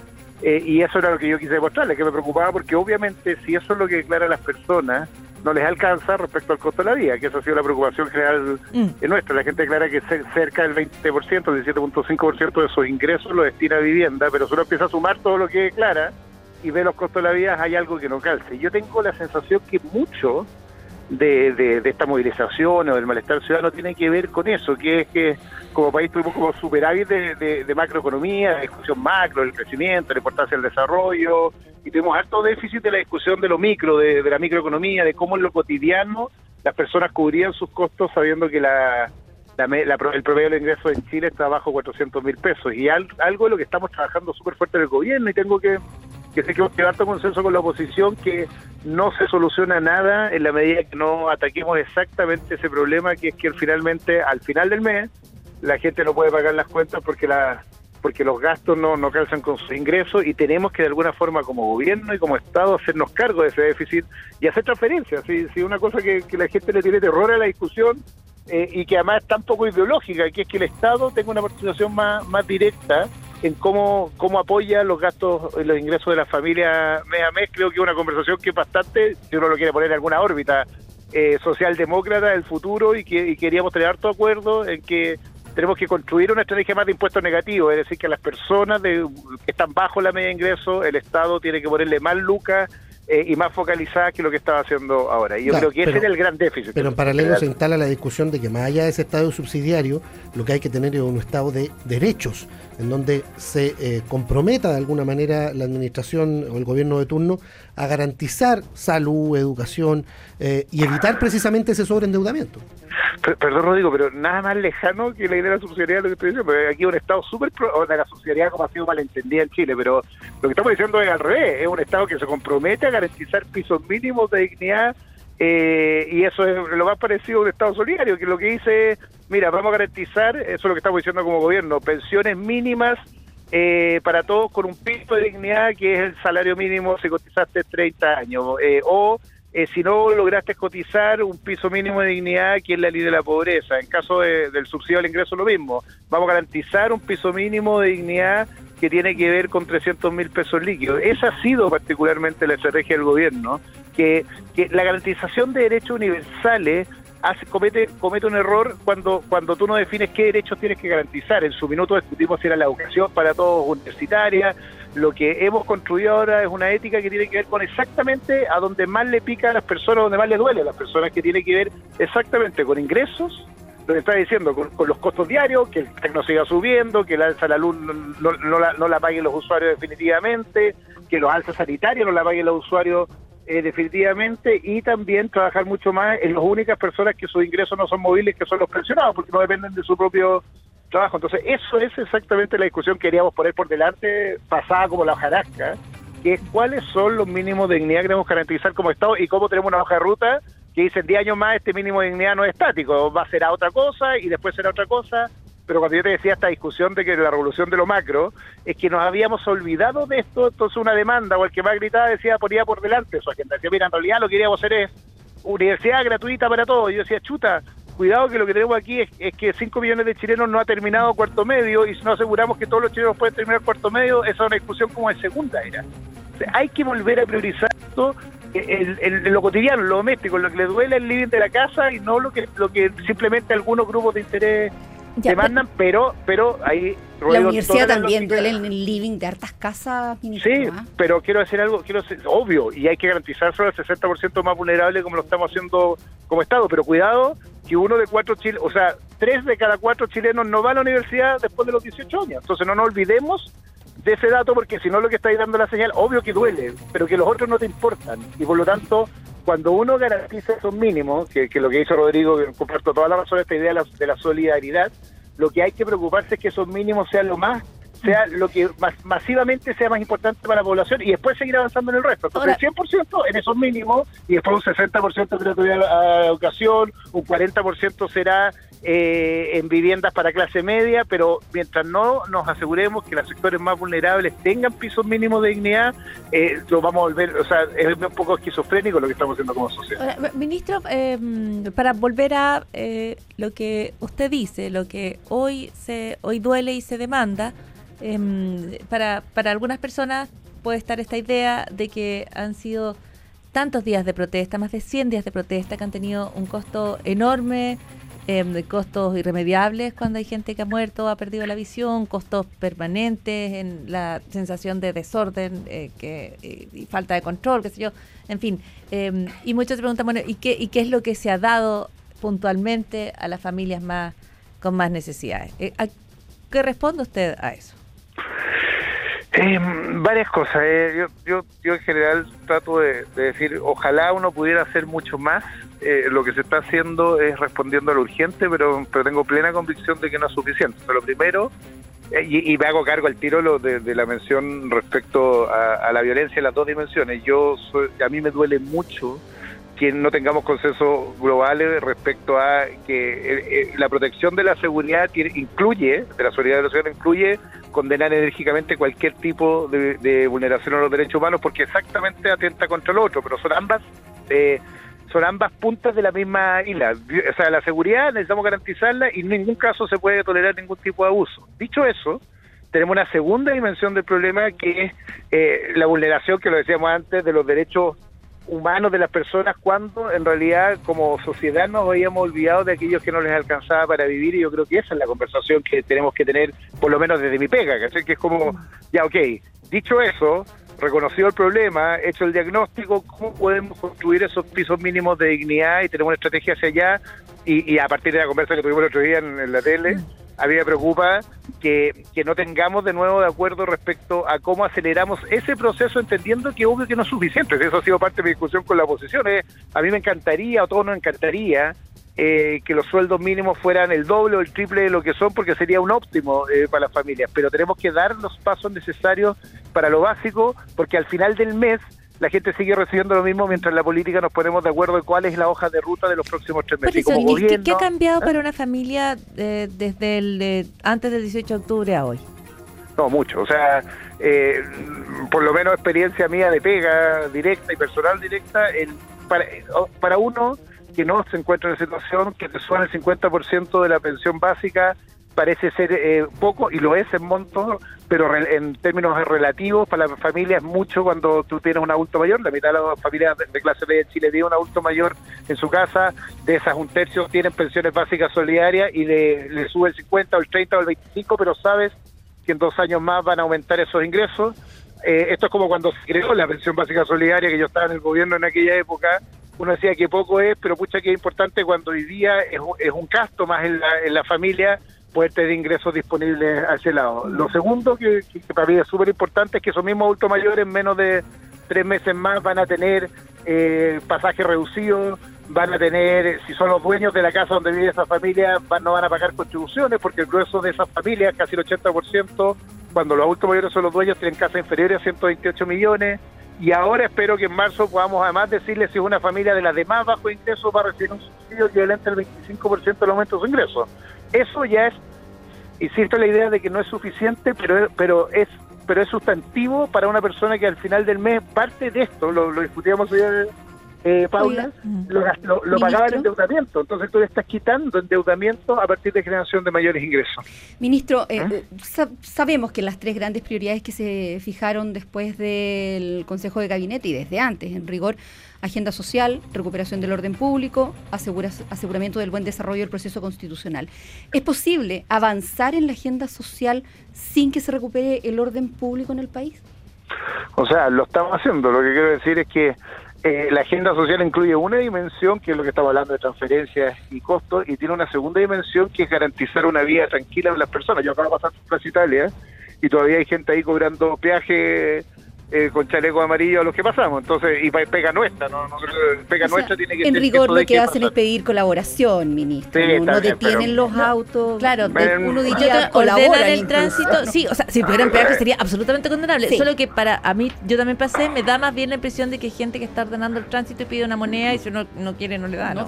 Eh, y eso era lo que yo quise demostrarle, que me preocupaba porque obviamente si eso es lo que declaran las personas, no les alcanza respecto al costo de la vida, que esa ha sido la preocupación general Mm. nuestra. La gente declara que cer- cerca del 20%, 17.5% de sus ingresos lo destina a vivienda, pero solo empieza a sumar todo lo que declara y ve los costos de la vida, hay algo que no calce. Yo tengo la sensación que mucho de, de, de esta movilización o del malestar ciudadano tiene que ver con eso, que es que como país tuvimos como superávit de, de, de macroeconomía, de discusión macro, del crecimiento, la importancia del desarrollo, y tuvimos alto déficit de la discusión de lo micro, de, la microeconomía, de cómo en lo cotidiano las personas cubrían sus costos sabiendo que la, la la el promedio de ingresos en Chile está bajo 400 mil pesos. Y al- algo de lo que estamos trabajando súper fuerte en el gobierno, y tengo que, que sé que llegado a harto consenso con la oposición, que no se soluciona nada en la medida que no ataquemos exactamente ese problema, que es que finalmente, al final del mes, la gente no puede pagar las cuentas porque la porque los gastos no, no calzan con sus ingresos y tenemos que de alguna forma como gobierno y como Estado hacernos cargo de ese déficit y hacer transferencias. Si, si una cosa que, que la gente le tiene terror a la discusión eh, y que además es tan poco ideológica, que es que el Estado tenga una participación más, más directa en cómo, cómo apoya los gastos y los ingresos de la familia mes a mes. Creo que es una conversación que es bastante, si uno lo quiere poner en alguna órbita, eh, socialdemócrata del futuro y que y queríamos tener harto acuerdo en que tenemos que construir una estrategia más de impuestos negativos, es decir, que las personas de, que están bajo la media de ingreso, el Estado tiene que ponerle más lucas eh, y más focalizadas que lo que estaba haciendo ahora. Y yo Claro, creo que ese era el gran déficit. Pero en paralelo se instala la discusión de que más allá de ese Estado subsidiario, lo que hay que tener es un Estado de derechos, en donde se eh, comprometa de alguna manera la administración o el gobierno de turno a garantizar salud, educación eh, y evitar precisamente ese sobreendeudamiento. Per- Perdón, Rodrigo, pero nada más lejano que la idea de la subsidiariedad, lo que estoy diciendo. porque Aquí un Estado súper pro, de la subsidiariedad como ha sido malentendida en Chile, pero lo que estamos diciendo es al revés. Es un Estado que se compromete a garantizar pisos mínimos de dignidad eh, y eso es lo más parecido a un Estado solidario, que lo que dice es, mira, vamos a garantizar, eso es lo que estamos diciendo como gobierno, pensiones mínimas eh, para todos con un piso de dignidad que es el salario mínimo si cotizaste 30 años, eh, o eh, si no lograste cotizar un piso mínimo de dignidad que es la ley de la pobreza. En caso de- del subsidio al ingreso lo mismo. Vamos a garantizar un piso mínimo de dignidad que tiene que ver con 300 mil pesos líquidos. Esa ha sido particularmente la estrategia del gobierno, que, la garantización de derechos universales hace, comete, comete un error cuando, cuando tú no defines qué derechos tienes que garantizar. En su minuto discutimos si era la educación para todos universitaria. Lo que hemos construido ahora es una ética que tiene que ver con exactamente a donde más le pica a las personas, donde más le duele a las personas, que tiene que ver exactamente con ingresos, lo que está diciendo, con, los costos diarios, que el TEC no siga subiendo, que la alza de la luz no, no- la, no paguen los usuarios definitivamente, que los alzas sanitarios no la paguen los usuarios eh, definitivamente, y también trabajar mucho más en las únicas personas que sus ingresos no son móviles, que son los pensionados, porque no dependen de su propio trabajo. Entonces, eso es exactamente la discusión que queríamos poner por delante, pasada como la hojarasca, que es cuáles son los mínimos de dignidad que queremos garantizar como Estado y cómo tenemos una hoja de ruta que dice en 10 años más este mínimo de dignidad no es estático, va a ser a otra cosa y después será otra cosa pero cuando yo te decía esta discusión de que la revolución de lo macro, es que nos habíamos olvidado de esto, entonces una demanda, o el que más gritaba decía, ponía por delante su agenda, decía, mira, en realidad lo que queríamos hacer es universidad gratuita para todos, y yo decía, chuta, cuidado que lo que tenemos aquí es, que 5 millones de chilenos no ha terminado cuarto medio, y si no aseguramos que todos los chilenos pueden terminar cuarto medio, esa es una discusión como de segunda era. hay que volver a priorizar esto en lo cotidiano, lo doméstico, lo que le duele el living de la casa y no lo que, lo que simplemente algunos grupos de interés demandan, pero, pero ahí... La universidad también duele en el living de hartas casas. Sí, ¿ah? pero quiero decir algo, quiero ser, obvio, y hay que garantizar solo el 60% más vulnerable como lo estamos haciendo como Estado, pero cuidado que uno de cuatro chilenos, o sea, tres de cada cuatro chilenos no va a la universidad después de los 18 años. Entonces no nos olvidemos de ese dato porque si no lo que estáis dando la señal, obvio que duele, pero que los otros no te importan. Y por lo tanto, cuando uno garantiza esos mínimos, que, que lo que hizo Rodrigo, que comparto toda la razón de esta idea de la, de la solidaridad, lo que hay que preocuparse es que esos mínimos sean lo más sea lo que masivamente sea más importante para la población y después seguir avanzando en el resto. Entonces, el 100% en esos mínimos y después un 60% gratuidad a educación, un 40% será eh, en viviendas para clase media, pero mientras no nos aseguremos que los sectores más vulnerables tengan pisos mínimos de dignidad, eh, lo vamos a volver, o sea, es un poco esquizofrénico lo que estamos haciendo como sociedad. ministro, em, para volver a eh, lo que usted dice, lo que hoy se hoy duele y se demanda, em, para, para algunas personas puede estar esta idea de que han sido tantos días de protesta, más de 100 días de protesta, que han tenido un costo enorme de costos irremediables cuando hay gente que ha muerto, ha perdido la visión, costos permanentes en la sensación de desorden eh, que, y, falta de control, qué sé yo, en fin. Em, y muchos se preguntan, bueno, ¿y qué, ¿y qué es lo que se ha dado puntualmente a las familias más con más necesidades? Eh, ¿Qué responde usted a eso? Eh, varias cosas. Eh. Yo, yo, yo en general trato de, decir, ojalá uno pudiera hacer mucho más. Eh, lo que se está haciendo es respondiendo a lo urgente, pero, pero tengo plena convicción de que no es suficiente. Pero lo primero, eh, y, me hago cargo al tiro lo de, la mención respecto a, la violencia en las dos dimensiones. Yo a mí me duele mucho que no tengamos consensos globales respecto a que la protección de la seguridad incluye, de la seguridad de la ciudad incluye condenar enérgicamente cualquier tipo de, vulneración a los derechos humanos porque exactamente atenta contra el otro, pero son ambas eh, son ambas puntas de la misma isla. O sea, la seguridad necesitamos garantizarla y en ningún caso se puede tolerar ningún tipo de abuso. Dicho eso, tenemos una segunda dimensión del problema que es eh, la vulneración, que lo decíamos antes, de los derechos humanos de las personas cuando en realidad como sociedad nos habíamos olvidado de aquellos que no les alcanzaba para vivir y yo creo que esa es la conversación que tenemos que tener por lo menos desde mi pega, que es como, ya ok, dicho eso, reconocido el problema, hecho el diagnóstico, ¿cómo podemos construir esos pisos mínimos de dignidad y tenemos una estrategia hacia allá? Y, a partir de la conversa que tuvimos el otro día en la tele, a mí me preocupa que, no tengamos de nuevo de acuerdo respecto a cómo aceleramos ese proceso, entendiendo que obvio que no es suficiente. Eso ha sido parte de mi discusión con la oposición. ¿eh? A mí me encantaría, a todos nos encantaría, eh, que los sueldos mínimos fueran el doble o el triple de lo que son, porque sería un óptimo eh, para las familias. Pero tenemos que dar los pasos necesarios para lo básico, porque al final del mes la gente sigue recibiendo lo mismo mientras en la política nos ponemos de acuerdo en cuál es la hoja de ruta de los próximos tres meses. ¿qué, ha cambiado ¿eh? para una familia eh, desde el eh, antes del 18 de octubre a hoy? No, mucho. O sea, por lo menos experiencia mía de pega directa y personal directa, el, para, para uno que no se encuentra en situación que te suena el 50% de la pensión básica parece ser eh, poco y lo es en monto, pero en términos relativos para la familia es mucho cuando tú tienes un adulto mayor. La mitad de las familias de, clase B en Chile tiene un adulto mayor en su casa, de esas un tercio tienen pensiones básicas solidarias y le, sube el 50 o el 30 o el 25, pero sabes que en dos años más van a aumentar esos ingresos. Eh, esto es como cuando se creó la pensión básica solidaria, que yo estaba en el gobierno en aquella época, uno decía que poco es, pero pucha que es importante cuando hoy día es, es un gasto más en la, en la familia poder tener ingresos disponibles a ese lado. Lo segundo que, para mí es súper importante es que esos mismos adultos mayores en menos de tres meses más van a tener eh, pasajes reducidos, van a tener, si son los dueños de la casa donde vive esa familia, no van a pagar contribuciones porque el grueso de esas familias, casi el 80%, cuando los adultos mayores son los dueños, tienen casas inferiores a 128 millones. Y ahora espero que en marzo podamos además decirle si una familia de las demás bajo ingresos va a recibir un subsidio que el 25% del aumento de su ingreso. Eso ya es insisto la idea de que no es suficiente, pero, pero es pero es sustantivo para una persona que al final del mes parte de esto, lo, lo discutíamos hoy eh, Paula, lo, lo, lo pagaba el endeudamiento. Entonces tú le estás quitando endeudamiento a partir de generación de mayores ingresos. Ministro, eh, ¿Eh? sabemos que las tres grandes prioridades que se fijaron después del Consejo de Gabinete y desde antes, en rigor, agenda social, recuperación del orden público, aseguramiento del buen desarrollo del proceso constitucional. ¿Es posible avanzar en la agenda social sin que se recupere el orden público en el país? O sea, lo estamos haciendo. Lo que quiero decir es que eh, la agenda social incluye una dimensión, que es lo que estamos hablando de transferencias y costos, y tiene una segunda dimensión, que es garantizar una vida tranquila a las personas. Yo acabo de pasar por Plaza Italia y todavía hay gente ahí cobrando peaje eh, con chaleco amarillo a los que pasamos. Entonces, y pega nuestra, ¿no? pega nuestra tiene que En rigor, lo que, hacen es pedir colaboración, ministro. no, detienen los autos. Claro, uno diría ordenar el tránsito. Sí, o sea, si pudieran peaje sería absolutamente condenable. Solo que para a mí, yo también pasé, me da más bien la impresión de que hay gente que está ordenando el tránsito y pide una moneda y si uno no quiere, no le da. ¿no?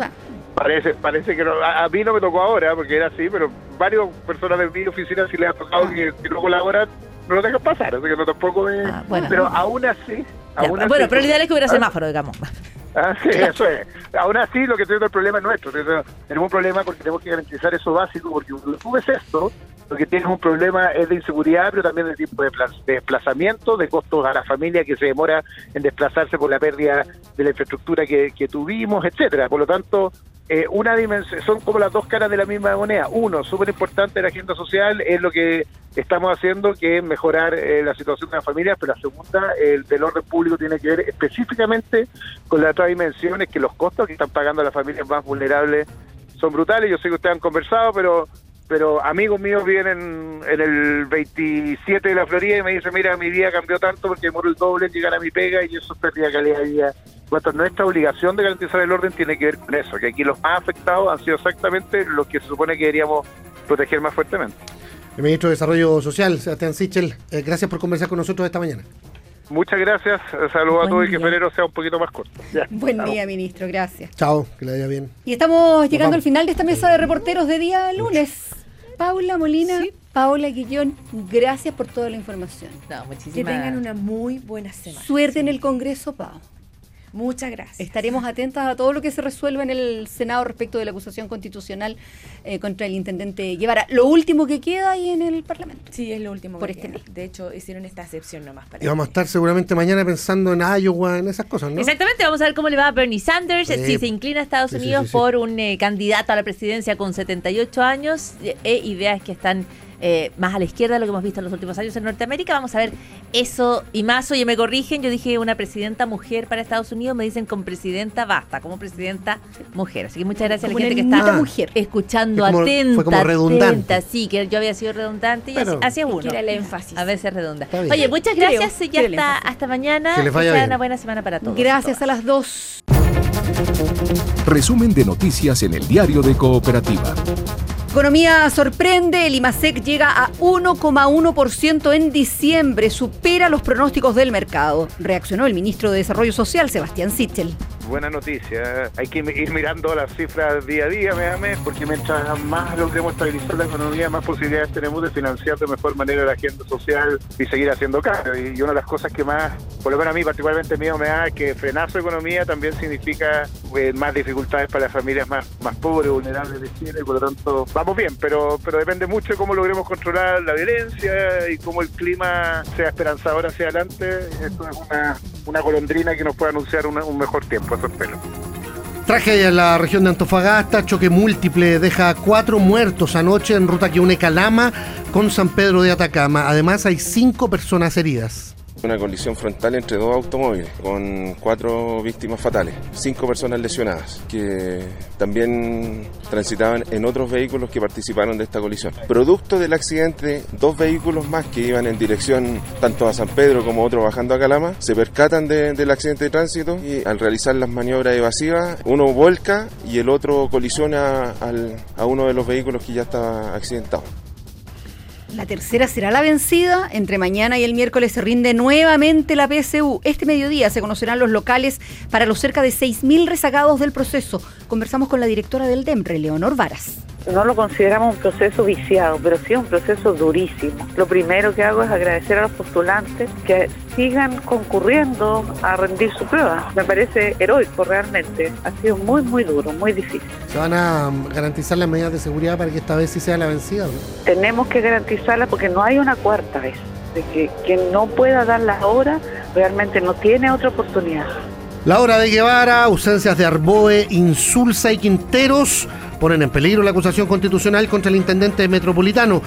Parece, parece que no, a, mí no me tocó ahora porque era así, pero varias personas de mi oficina sí les ha tocado ah. que, que no colaboran no lo dejan pasar, así que no tampoco es... Ah, pero aún así... bueno, pero lo ideal es que hubiera semáforo, digamos. Ah, sí, eso es. Aún así, lo que tenemos el problema es nuestro. Tenemos un problema porque tenemos que garantizar eso básico, porque cuando tú ves esto, lo que tienes un problema es de inseguridad, pero también de tipo de, desplazamiento, de costos a la familia que se demora en desplazarse por la pérdida de la infraestructura que, que tuvimos, etcétera. Por lo tanto, eh, una dimensión, son como las dos caras de la misma moneda. Uno, súper importante la agenda social, es lo que estamos haciendo, que es mejorar eh, la situación de las familias, pero la segunda, el del orden público tiene que ver específicamente con las otras dimensiones, que los costos que están pagando las familias más vulnerables son brutales. Yo sé que ustedes han conversado, pero pero amigos míos vienen en el 27 de la Florida y me dicen, mira, mi día cambió tanto porque demoró el doble en llegar a mi pega y eso es calidad de vida nuestra obligación de garantizar el orden tiene que ver con eso, que aquí los más afectados han sido exactamente los que se supone que deberíamos proteger más fuertemente. El ministro de Desarrollo Social, Sebastián Sichel, eh, gracias por conversar con nosotros esta mañana. Muchas gracias, saludos a todos y que febrero sea un poquito más corto. Buen día, ministro, gracias. Chao, que le vaya bien. Y estamos llegando al final de esta mesa de reporteros de día lunes. Paula Molina, Paula Guillón, gracias por toda la información. Que tengan una muy buena semana. Suerte en el Congreso, Pau. Muchas gracias. Estaremos atentas a todo lo que se resuelva en el Senado respecto de la acusación constitucional eh, contra el intendente Guevara. Lo último que queda ahí en el Parlamento. Sí, es lo último por este De hecho, hicieron esta excepción nomás para. Y vamos a estar seguramente mañana pensando en Iowa, en esas cosas, ¿no? Exactamente, vamos a ver cómo le va a Bernie Sanders, si se inclina a Estados Unidos por un eh, candidato a la presidencia con 78 años e ideas que están eh, más a la izquierda de lo que hemos visto en los últimos años en Norteamérica. Vamos a ver eso y más. Oye, me corrigen, yo dije una presidenta mujer para Estados Unidos, me dicen con presidenta basta, como presidenta mujer. Así que muchas gracias a la gente que está mujer. escuchando atenta. Fue como redundante. sí, que yo había sido redundante y así, es uno. el énfasis. A veces redunda. Oye, muchas gracias y hasta, hasta mañana. Que les vaya una buena semana para todos. Gracias a las dos. Resumen de noticias en el diario de Cooperativa. Economía sorprende, el IMASEC llega a 1,1% en diciembre, supera los pronósticos del mercado. Reaccionó el ministro de Desarrollo Social, Sebastián Sichel buena noticia. Hay que ir mirando las cifras día a día, me porque mientras más logremos estabilizar la economía, más posibilidades tenemos de financiar de mejor manera la agenda social y seguir haciendo cambios. Y una de las cosas que más, por lo menos a mí particularmente mío, me da es que frenar su economía también significa eh, más dificultades para las familias más, más pobres, vulnerables de Chile, por lo tanto vamos bien, pero, pero depende mucho de cómo logremos controlar la violencia y cómo el clima sea esperanzador hacia adelante. Esto es una, una golondrina que nos puede anunciar un mejor tiempo. Tragedia en la región de Antofagasta, choque múltiple, deja cuatro muertos anoche en ruta que une Calama con San Pedro de Atacama. Además hay cinco personas heridas. Una colisión frontal entre dos automóviles con cuatro víctimas fatales, cinco personas lesionadas que también transitaban en otros vehículos que participaron de esta colisión. Producto del accidente, dos vehículos más que iban en dirección tanto a San Pedro como otro bajando a Calama se percatan del accidente de tránsito y al realizar las maniobras evasivas uno vuelca y el otro colisiona a uno de los vehículos que ya estaba accidentado. La tercera será la vencida. Entre mañana y el miércoles se rinde nuevamente la PSU. Este mediodía se conocerán los locales para los cerca de 6.000 rezagados del proceso. Conversamos con la directora del DEMRE, Leonor Varas. No lo consideramos un proceso viciado, pero sí un proceso durísimo. Lo primero que hago es agradecer a los postulantes que sigan concurriendo a rendir su prueba. Me parece heroico realmente. Ha sido muy, muy duro, muy difícil. ¿Se van a mm, garantizar las medidas de seguridad para que esta vez sí sea la vencida? ¿no? Tenemos que garantizarla porque no hay una cuarta vez. De que quien no pueda dar la hora realmente no tiene otra oportunidad. La hora de Guevara, ausencias de Arboe, Insulza y Quinteros ponen en peligro la acusación constitucional contra el intendente metropolitano.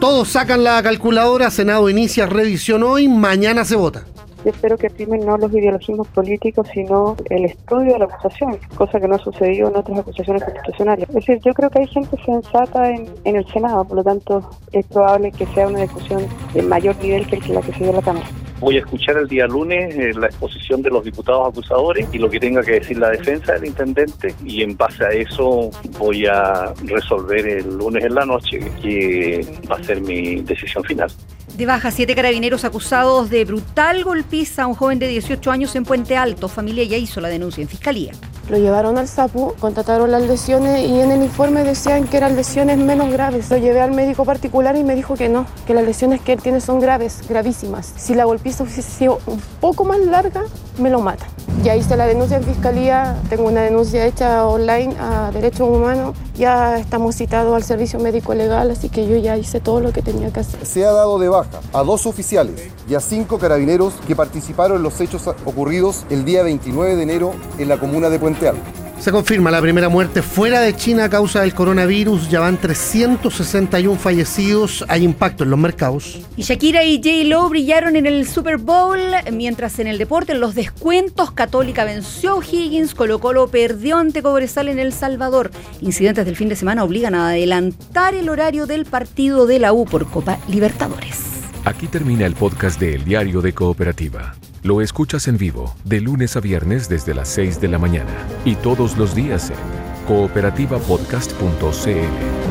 Todos sacan la calculadora, Senado inicia revisión hoy, mañana se vota. Yo espero que primen no los ideologismos políticos, sino el estudio de la acusación, cosa que no ha sucedido en otras acusaciones constitucionales. Es decir, yo creo que hay gente sensata en, en el Senado, por lo tanto es probable que sea una discusión de mayor nivel que la que se dio en la Cámara. Voy a escuchar el día lunes eh, la exposición de los diputados acusadores y lo que tenga que decir la defensa del intendente y en base a eso voy a resolver el lunes en la noche que va a ser mi decisión final. De baja, siete carabineros acusados de brutal golpiza a un joven de 18 años en Puente Alto. Familia ya hizo la denuncia en fiscalía. Lo llevaron al SAPU, contrataron las lesiones y en el informe decían que eran lesiones menos graves. Lo llevé al médico particular y me dijo que no, que las lesiones que él tiene son graves, gravísimas. Si la golpiza hubiese sido un poco más larga, me lo mata. Ya hice la denuncia en fiscalía, tengo una denuncia hecha online a Derechos Humanos, ya estamos citados al servicio médico legal, así que yo ya hice todo lo que tenía que hacer. Se ha dado de baja a dos oficiales y a cinco carabineros que participaron en los hechos ocurridos el día 29 de enero en la comuna de Puente Alto. Se confirma la primera muerte fuera de China a causa del coronavirus. Ya van 361 fallecidos. Hay impacto en los mercados. Y Shakira y J. Lo brillaron en el Super Bowl, mientras en el deporte, en los descuentos, Católica venció a O'Higgins, Colo Colo perdió ante Cobresal en El Salvador. Incidentes del fin de semana obligan a adelantar el horario del partido de la U por Copa Libertadores. Aquí termina el podcast de El Diario de Cooperativa. Lo escuchas en vivo de lunes a viernes desde las 6 de la mañana y todos los días en cooperativapodcast.cl.